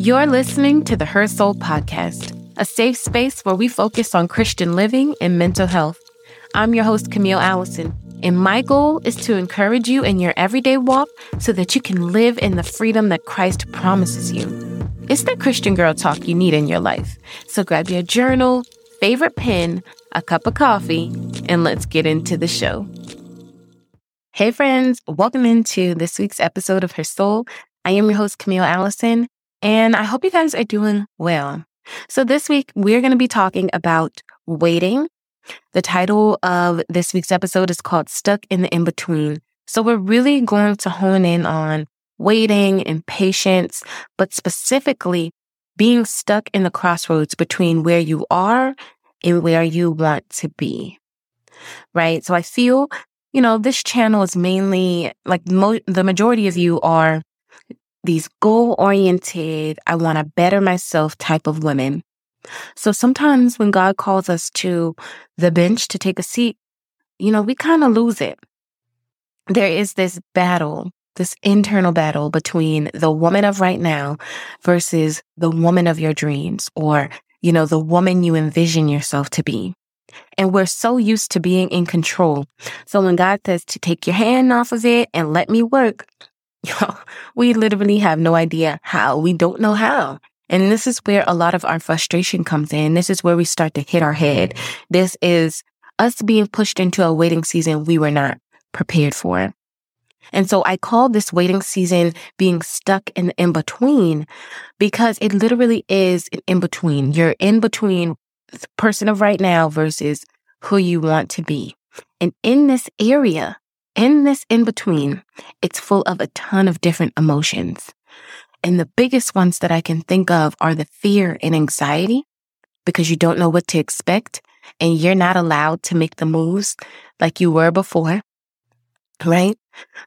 You're listening to the Her Soul Podcast, a safe space where we focus on Christian living and mental health. I'm your host, Camille Allison, and my goal is to encourage you in your everyday walk so that you can live in the freedom that Christ promises you. It's the Christian girl talk you need in your life. So grab your journal, favorite pen, a cup of coffee, and let's get into the show. Hey, friends, welcome into this week's episode of Her Soul. I am your host, Camille Allison, and I hope you guys are doing well. So, this week, we're going to be talking about waiting. The title of this week's episode is called Stuck in the In Between. So, we're really going to hone in on waiting and patience, but specifically being stuck in the crossroads between where you are and where you want to be. Right. So, I feel you know, this channel is mainly like mo- the majority of you are these goal oriented, I want to better myself type of women. So sometimes when God calls us to the bench to take a seat, you know, we kind of lose it. There is this battle, this internal battle between the woman of right now versus the woman of your dreams or, you know, the woman you envision yourself to be. And we're so used to being in control. So when God says to take your hand off of it and let me work, we literally have no idea how. We don't know how. And this is where a lot of our frustration comes in. This is where we start to hit our head. This is us being pushed into a waiting season we were not prepared for. And so I call this waiting season being stuck in the in between because it literally is an in between. You're in between the person of right now versus who you want to be. And in this area, in this in between, it's full of a ton of different emotions. And the biggest ones that I can think of are the fear and anxiety because you don't know what to expect and you're not allowed to make the moves like you were before. Right?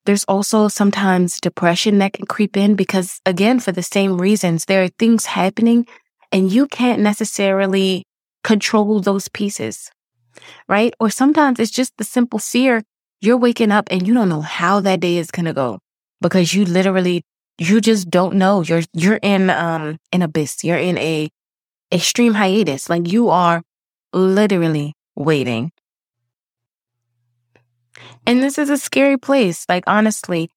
There's also sometimes depression that can creep in because again, for the same reasons, there are things happening and you can't necessarily control those pieces. Right? Or sometimes it's just the simple fear you're waking up and you don't know how that day is going to go because you literally, you just don't know. You're, you're in, um, an abyss. You're in a extreme hiatus. Like you are literally waiting. And this is a scary place. Like, honestly,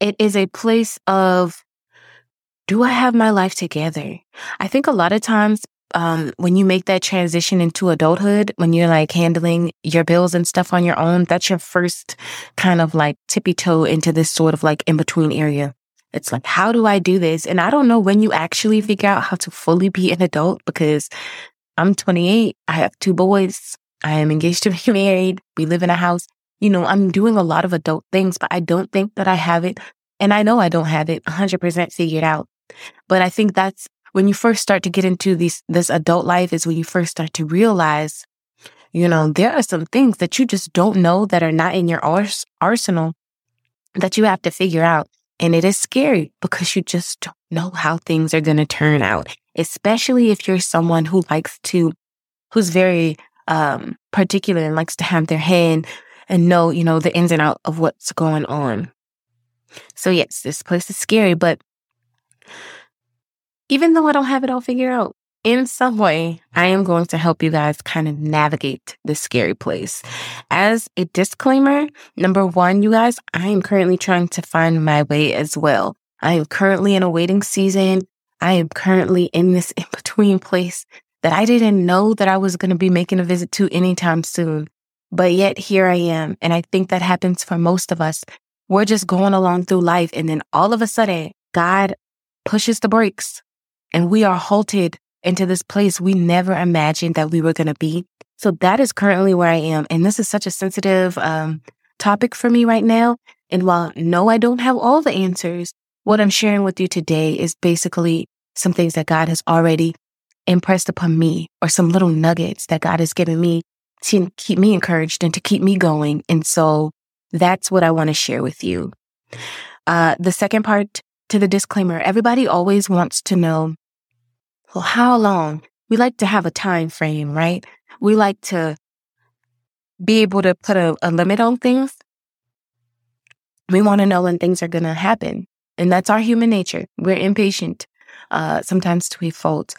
it is a place of, do I have my life together? I think a lot of times um, when you make that transition into adulthood, when you're like handling your bills and stuff on your own, that's your first kind of like tippy toe into this sort of like in between area. It's like, how do I do this? And I don't know when you actually figure out how to fully be an adult because I'm 28. I have two boys. I am engaged to be married. We live in a house. You know, I'm doing a lot of adult things, but I don't think that I have it. And I know I don't have it 100% figured out. But I think that's when you first start to get into these, this adult life is when you first start to realize, you know, there are some things that you just don't know that are not in your ars- arsenal that you have to figure out. And it is scary because you just don't know how things are going to turn out, especially if you're someone who likes to, who's very, um, particular and likes to have their hand and know, you know, the ins and out of what's going on. So yes, this place is scary, but even though I don't have it all figured out, in some way, I am going to help you guys kind of navigate this scary place. As a disclaimer, number one, you guys, I am currently trying to find my way as well. I am currently in a waiting season. I am currently in this in between place that I didn't know that I was going to be making a visit to anytime soon. But yet here I am. And I think that happens for most of us. We're just going along through life. And then all of a sudden, God pushes the brakes and we are halted into this place we never imagined that we were going to be. So that is currently where I am. And this is such a sensitive um, topic for me right now. And while no, I don't have all the answers, what I'm sharing with you today is basically some things that God has already impressed upon me or some little nuggets that God has given me to keep me encouraged and to keep me going. And so that's what I want to share with you. Uh, the second part to the disclaimer, everybody always wants to know, well, how long? We like to have a time frame, right? We like to be able to put a, a limit on things. We want to know when things are going to happen. And that's our human nature. We're impatient. uh, sometimes to a fault.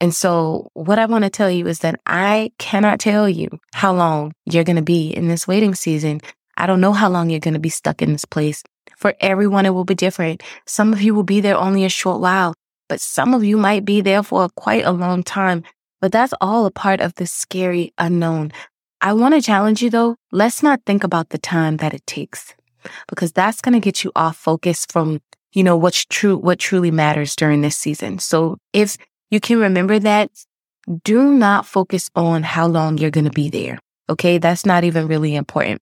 And so, what I want to tell you is that I cannot tell you how long you're going to be in this waiting season. I don't know how long you're going to be stuck in this place. For everyone, it will be different. Some of you will be there only a short while, but some of you might be there for quite a long time. But that's all a part of the scary unknown. I want to challenge you though. Let's not think about the time that it takes because that's going to get you off focus from, you know, what's true, what truly matters during this season. So if you can remember that, do not focus on how long you're going to be there. Okay. That's not even really important.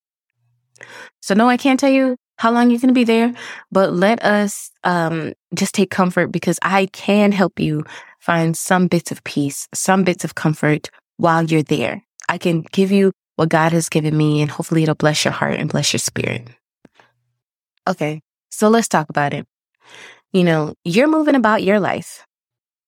So no, I can't tell you how long you're going to be there, but let us um, just take comfort because I can help you find some bits of peace, some bits of comfort while you're there. I can give you what God has given me, and hopefully it'll bless your heart and bless your spirit. Okay, so let's talk about it. You know, you're moving about your life.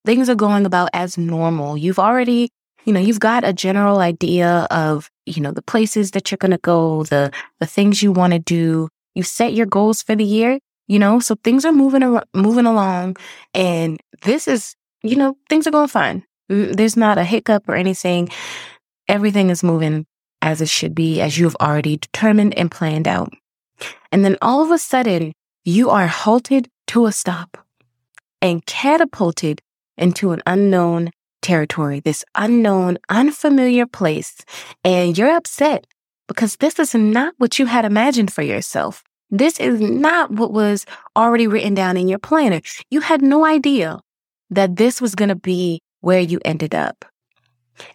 Things are going about as normal. You've already, you know, you've got a general idea of, you know, the places that you're going to go, the, the things you want to do. You set your goals for the year, you know, so things are moving, ar- moving along. And this is, you know, things are going fine. There's not a hiccup or anything. Everything is moving as it should be, as you've already determined and planned out. And then all of a sudden, you are halted to a stop and catapulted into an unknown territory, this unknown, unfamiliar place. And you're upset because this is not what you had imagined for yourself. This is not what was already written down in your planner. You had no idea that this was going to be where you ended up.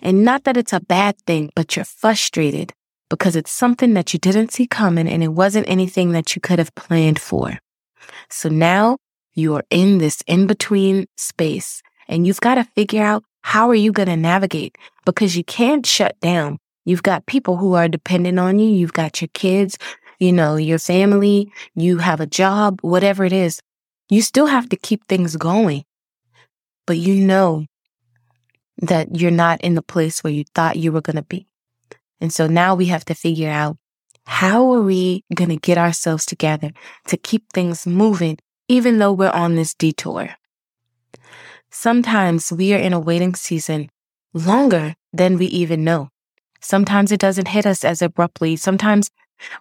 And not that it's a bad thing, but you're frustrated because it's something that you didn't see coming and it wasn't anything that you could have planned for. So now you are in this in between space and you've got to figure out how are you going to navigate because you can't shut down. You've got people who are dependent on you. You've got your kids, you know, your family, you have a job, whatever it is. You still have to keep things going, but you know that you're not in the place where you thought you were going to be. And so now we have to figure out how are we going to get ourselves together to keep things moving, even though we're on this detour. Sometimes we are in a waiting season longer than we even know. Sometimes it doesn't hit us as abruptly. Sometimes,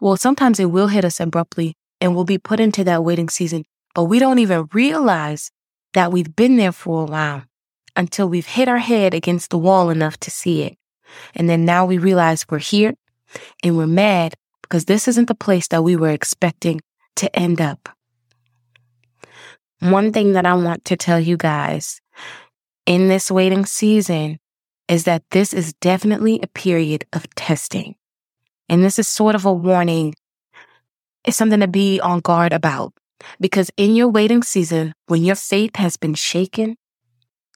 well, sometimes it will hit us abruptly and we'll be put into that waiting season, but we don't even realize that we've been there for a while until we've hit our head against the wall enough to see it. And then now we realize we're here and we're mad because this isn't the place that we were expecting to end up. One thing that I want to tell you guys in this waiting season is that this is definitely a period of testing. And this is sort of a warning. It's something to be on guard about because in your waiting season, when your faith has been shaken,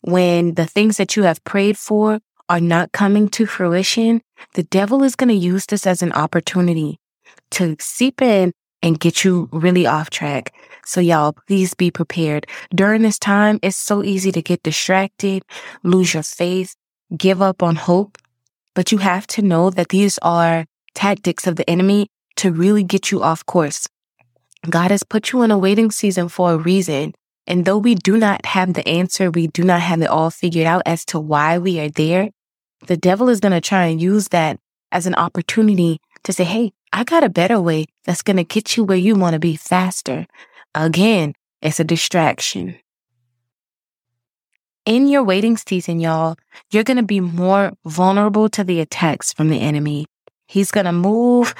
when the things that you have prayed for are not coming to fruition, the devil is going to use this as an opportunity to seep in and get you really off track. So y'all, please be prepared. During this time, it's so easy to get distracted, lose your faith, give up on hope. But you have to know that these are tactics of the enemy to really get you off course. God has put you in a waiting season for a reason. And though we do not have the answer, we do not have it all figured out as to why we are there, the devil is going to try and use that as an opportunity to say, Hey, I got a better way that's going to get you where you want to be faster. Again, it's a distraction. In your waiting season, y'all, you're going to be more vulnerable to the attacks from the enemy. He's going to move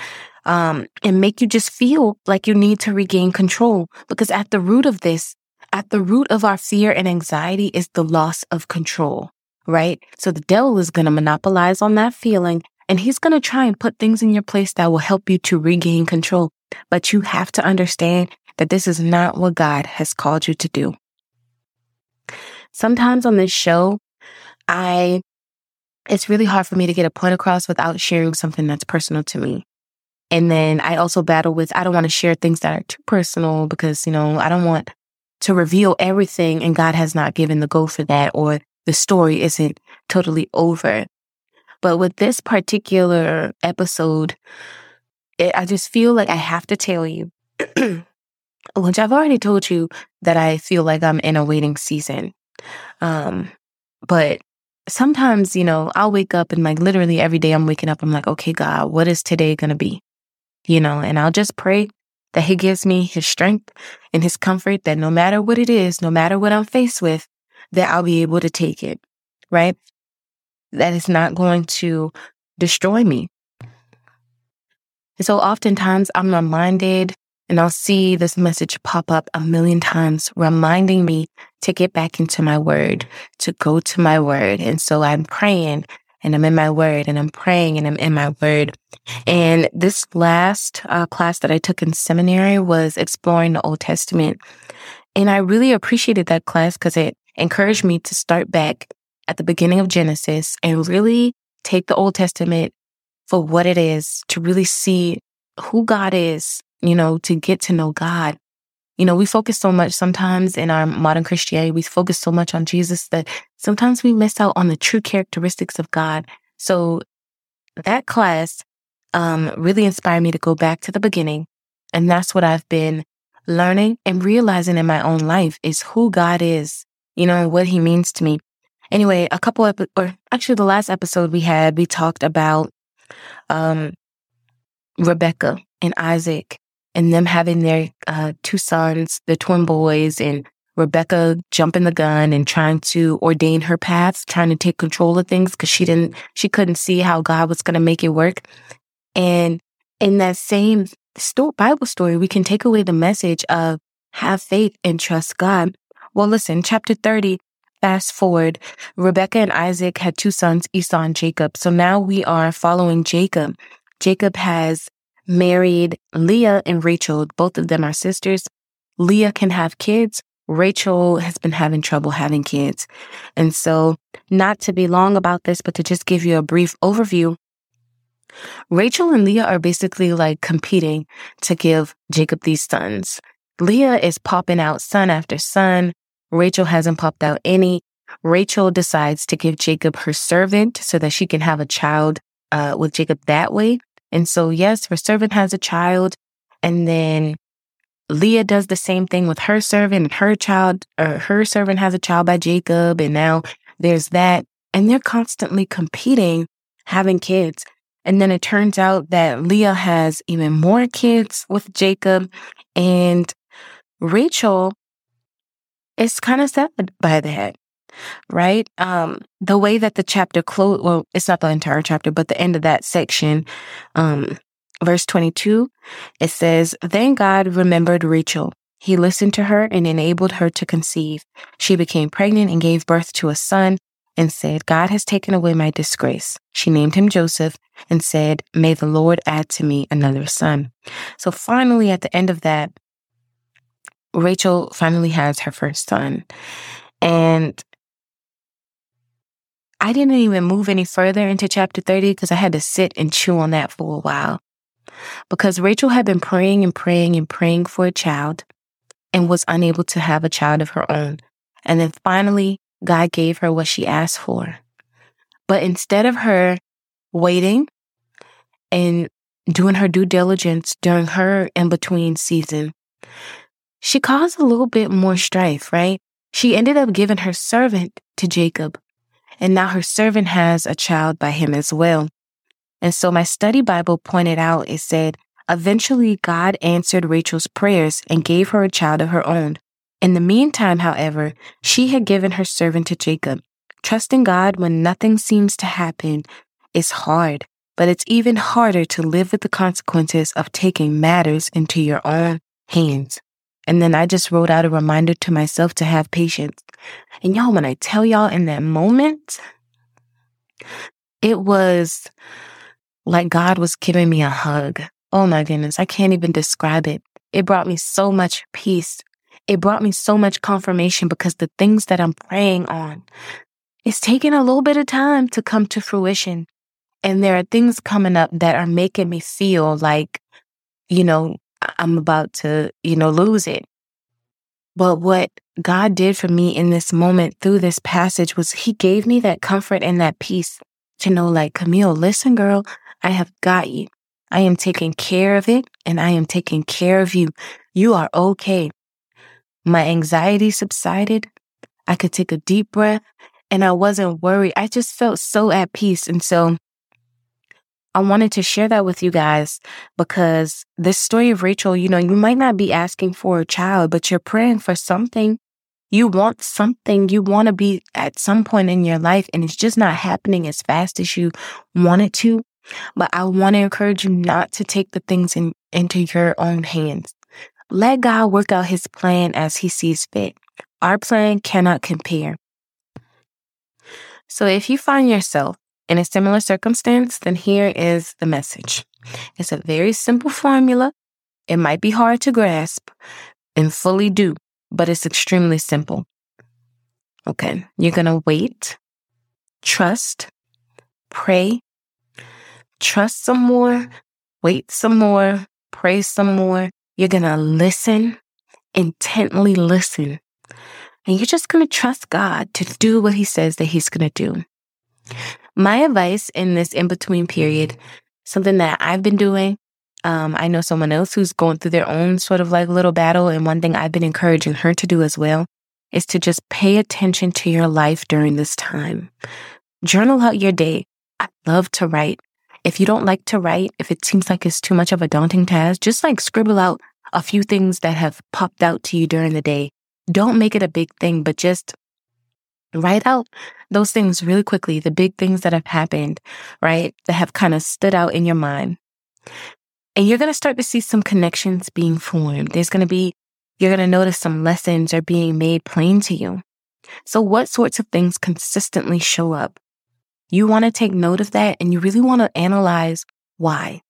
um, and make you just feel like you need to regain control because at the root of this, at the root of our fear and anxiety is the loss of control right? So the devil is going to monopolize on that feeling and he's going to try and put things in your place that will help you to regain control. But you have to understand that this is not what God has called you to do. Sometimes on this show, I, it's really hard for me to get a point across without sharing something that's personal to me. And then I also battle with, I don't want to share things that are too personal because, you know, I don't want to reveal everything and God has not given the go for that or the story isn't totally over. But with this particular episode, it, I just feel like I have to tell you, which I've already told you that I feel like I'm in a waiting season. Um, but sometimes, you know, I'll wake up and like literally every day I'm waking up, I'm like, okay, God, what is today going to be? You know, and I'll just pray that He gives me His strength and His comfort that no matter what it is, no matter what I'm faced with, that I'll be able to take it, right? That it's not going to destroy me. And so oftentimes I'm reminded and I'll see this message pop up a million times, reminding me to get back into my word, to go to my word. And so I'm praying and I'm in my word and I'm praying and I'm in my word. And this last uh, class that I took in seminary was exploring the Old Testament. And I really appreciated that class because it encouraged me to start back at the beginning of Genesis and really take the Old Testament for what it is to really see who God is you know, to get to know God. You know, we focus so much sometimes in our modern Christianity, we focus so much on Jesus that sometimes we miss out on the true characteristics of God. So that class um, really inspired me to go back to the beginning. And that's what I've been learning and realizing in my own life is who God is, you know, and what he means to me. Anyway, a couple of, or actually the last episode we had, we talked about um, Rebecca and Isaac and them having their uh, two sons, the twin boys, and Rebecca jumping the gun and trying to ordain her paths, trying to take control of things because she didn't, she couldn't see how God was going to make it work. And in that same story, Bible story, we can take away the message of have faith and trust God. Well, listen, chapter 30, fast forward, Rebecca and Isaac had two sons, Esau and Jacob. So now we are following Jacob. Jacob has married Leah and Rachel. Both of them are sisters. Leah can have kids. Rachel has been having trouble having kids. And so, not to be long about this, but to just give you a brief overview, Rachel and Leah are basically like competing to give Jacob these sons. Leah is popping out son after son. Rachel hasn't popped out any. Rachel decides to give Jacob her servant so that she can have a child uh, with Jacob that way. And so, yes, her servant has a child. And then Leah does the same thing with her servant and her child, or her servant has a child by Jacob. And now there's that. And they're constantly competing, having kids. And then it turns out that Leah has even more kids with Jacob. And Rachel is kind of sad by that right? Um, the way that the chapter close, well, it's not the entire chapter, but the end of that section, um, verse 22, it says, Then God remembered Rachel. He listened to her and enabled her to conceive. She became pregnant and gave birth to a son and said, God has taken away my disgrace. She named him Joseph and said, May the Lord add to me another son. So finally, at the end of that, Rachel finally has her first son. And I didn't even move any further into chapter 30 because I had to sit and chew on that for a while. Because Rachel had been praying and praying and praying for a child and was unable to have a child of her own. And then finally, God gave her what she asked for. But instead of her waiting and doing her due diligence during her in between season, she caused a little bit more strife, right? She ended up giving her servant to Jacob and now her servant has a child by him as well. And so my study Bible pointed out, it said, eventually God answered Rachel's prayers and gave her a child of her own. In the meantime, however, she had given her servant to Jacob. Trusting God when nothing seems to happen is hard, but it's even harder to live with the consequences of taking matters into your own hands. And then I just wrote out a reminder to myself to have patience. And y'all, when I tell y'all in that moment, it was like God was giving me a hug. Oh my goodness, I can't even describe it. It brought me so much peace. It brought me so much confirmation because the things that I'm praying on, it's taking a little bit of time to come to fruition. And there are things coming up that are making me feel like, you know, I'm about to, you know, lose it. But what God did for me in this moment through this passage was He gave me that comfort and that peace to know, like, Camille, listen, girl, I have got you. I am taking care of it and I am taking care of you. You are okay. My anxiety subsided. I could take a deep breath and I wasn't worried. I just felt so at peace. And so I wanted to share that with you guys because this story of Rachel, you know, you might not be asking for a child, but you're praying for something. You want something. You want to be at some point in your life and it's just not happening as fast as you want it to. But I want to encourage you not to take the things in, into your own hands. Let God work out his plan as he sees fit. Our plan cannot compare. So if you find yourself in a similar circumstance, then here is the message. It's a very simple formula. It might be hard to grasp and fully do, but it's extremely simple. Okay, you're going to wait, trust, pray, trust some more, wait some more, pray some more. You're going to listen, intently listen. And you're just going to trust God to do what he says that he's going to do. My advice in this in between period, something that I've been doing, um, I know someone else who's going through their own sort of like little battle. And one thing I've been encouraging her to do as well is to just pay attention to your life during this time. Journal out your day. I love to write. If you don't like to write, if it seems like it's too much of a daunting task, just like scribble out a few things that have popped out to you during the day. Don't make it a big thing, but just write out those things really quickly, the big things that have happened, right? That have kind of stood out in your mind. And you're going to start to see some connections being formed. There's going to be, you're going to notice some lessons are being made plain to you. So what sorts of things consistently show up? You want to take note of that and you really want to analyze why.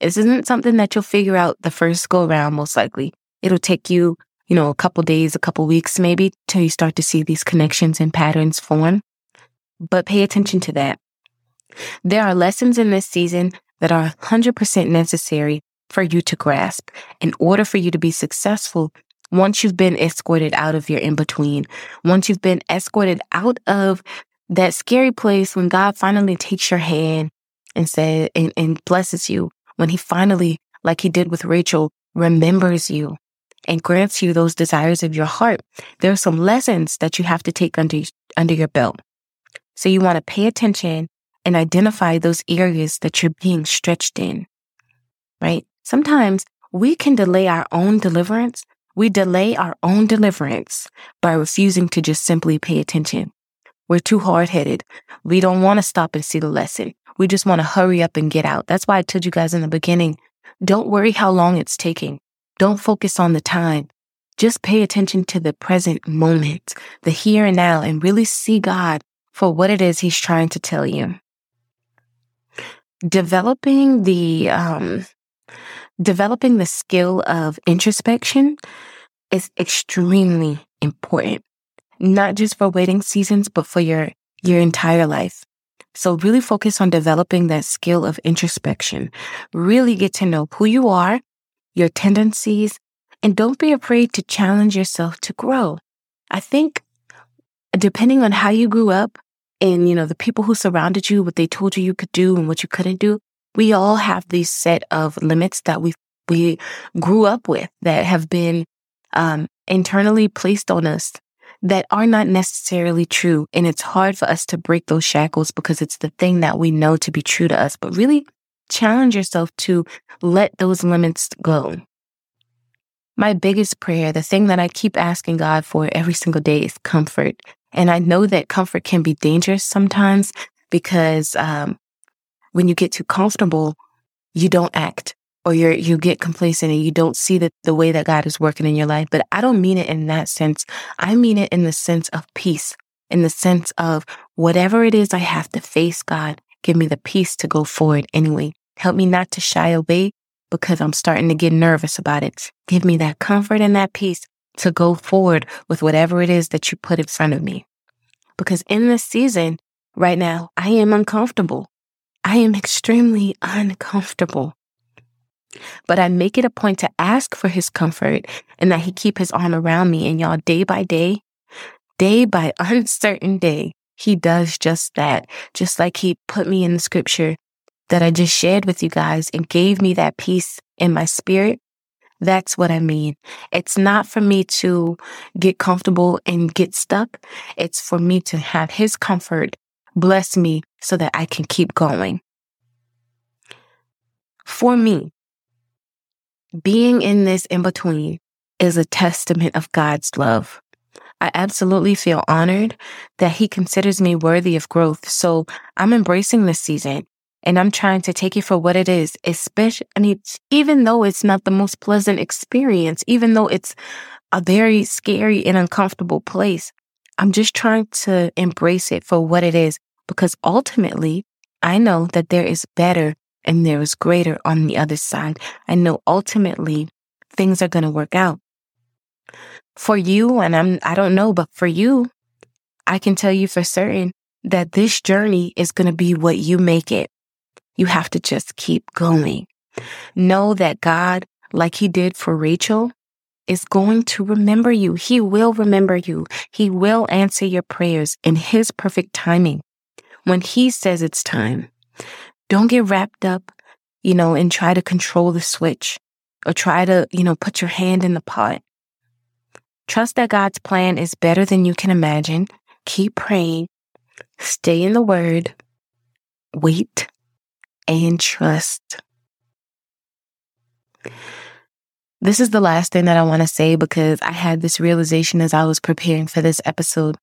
This isn't something that you'll figure out the first go around, most likely. It'll take you, you know, a couple days, a couple weeks, maybe till you start to see these connections and patterns form. But pay attention to that. There are lessons in this season that are 100% necessary for you to grasp in order for you to be successful once you've been escorted out of your in between, once you've been escorted out of that scary place when God finally takes your hand and says and, and blesses you, when he finally, like he did with Rachel, remembers you and grants you those desires of your heart, there are some lessons that you have to take under, under your belt. So you want to pay attention and identify those areas that you're being stretched in, right? Sometimes we can delay our own deliverance. We delay our own deliverance by refusing to just simply pay attention. We're too hard headed. We don't want to stop and see the lesson. We just want to hurry up and get out. That's why I told you guys in the beginning, don't worry how long it's taking. Don't focus on the time. Just pay attention to the present moment, the here and now, and really see God for what it is He's trying to tell you. Developing the, um, developing the skill of introspection is extremely important not just for waiting seasons, but for your, your entire life. So really focus on developing that skill of introspection. Really get to know who you are, your tendencies, and don't be afraid to challenge yourself to grow. I think depending on how you grew up and, you know, the people who surrounded you, what they told you you could do and what you couldn't do, we all have these set of limits that we we grew up with that have been um, internally placed on us that are not necessarily true. And it's hard for us to break those shackles because it's the thing that we know to be true to us. But really challenge yourself to let those limits go. My biggest prayer, the thing that I keep asking God for every single day is comfort. And I know that comfort can be dangerous sometimes because um, when you get too comfortable, you don't act or you you get complacent and you don't see the, the way that God is working in your life. But I don't mean it in that sense. I mean it in the sense of peace, in the sense of whatever it is I have to face, God, give me the peace to go forward anyway. Help me not to shy away because I'm starting to get nervous about it. Give me that comfort and that peace to go forward with whatever it is that you put in front of me. Because in this season right now, I am uncomfortable. I am extremely uncomfortable. But I make it a point to ask for his comfort and that he keep his arm around me. And y'all, day by day, day by uncertain day, he does just that. Just like he put me in the scripture that I just shared with you guys and gave me that peace in my spirit. That's what I mean. It's not for me to get comfortable and get stuck. It's for me to have his comfort bless me so that I can keep going. For me, being in this in between is a testament of God's love. I absolutely feel honored that he considers me worthy of growth. So I'm embracing this season and I'm trying to take it for what it is, especially, I mean, even though it's not the most pleasant experience, even though it's a very scary and uncomfortable place, I'm just trying to embrace it for what it is because ultimately I know that there is better and there is greater on the other side. I know ultimately things are going to work out for you. And I'm, I don't know, but for you, I can tell you for certain that this journey is going to be what you make it. You have to just keep going. Know that God, like he did for Rachel, is going to remember you. He will remember you. He will answer your prayers in his perfect timing. When he says it's time, don't get wrapped up, you know, and try to control the switch or try to, you know, put your hand in the pot. Trust that God's plan is better than you can imagine. Keep praying. Stay in the word. Wait and trust. This is the last thing that I want to say because I had this realization as I was preparing for this episode.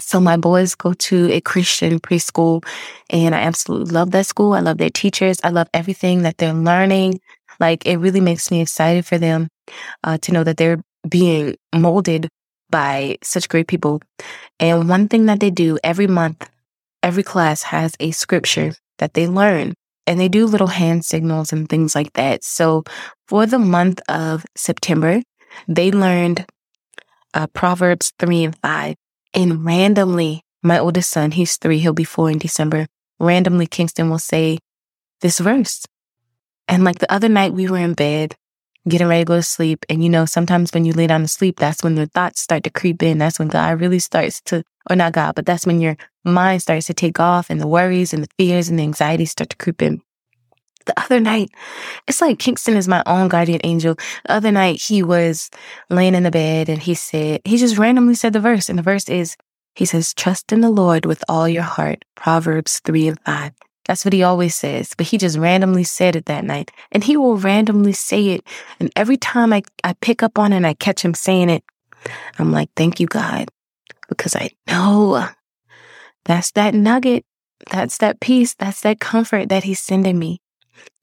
So my boys go to a Christian preschool and I absolutely love that school. I love their teachers. I love everything that they're learning. Like it really makes me excited for them uh, to know that they're being molded by such great people. And one thing that they do every month, every class has a scripture that they learn and they do little hand signals and things like that. So for the month of September, they learned uh, Proverbs 3 and 5. And randomly, my oldest son, he's three, he'll be four in December. Randomly, Kingston will say this verse. And like the other night, we were in bed getting ready to go to sleep. And you know, sometimes when you lay down to sleep, that's when your thoughts start to creep in. That's when God really starts to, or not God, but that's when your mind starts to take off and the worries and the fears and the anxieties start to creep in. The other night, it's like Kingston is my own guardian angel. The other night, he was laying in the bed and he said, he just randomly said the verse. And the verse is, he says, trust in the Lord with all your heart. Proverbs 3 and 5. That's what he always says, but he just randomly said it that night. And he will randomly say it. And every time I, I pick up on it and I catch him saying it, I'm like, thank you, God, because I know that's that nugget. That's that peace. That's that comfort that he's sending me.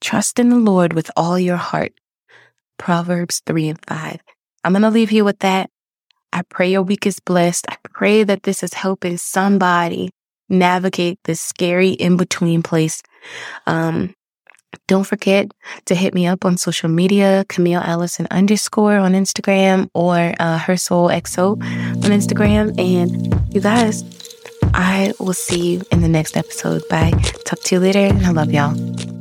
Trust in the Lord with all your heart. Proverbs 3 and 5. I'm going to leave you with that. I pray your week is blessed. I pray that this is helping somebody navigate this scary in between place. Um, don't forget to hit me up on social media, Camille Allison underscore on Instagram or uh, Her Soul XO on Instagram. And you guys, I will see you in the next episode. Bye. Talk to you later. And I love y'all.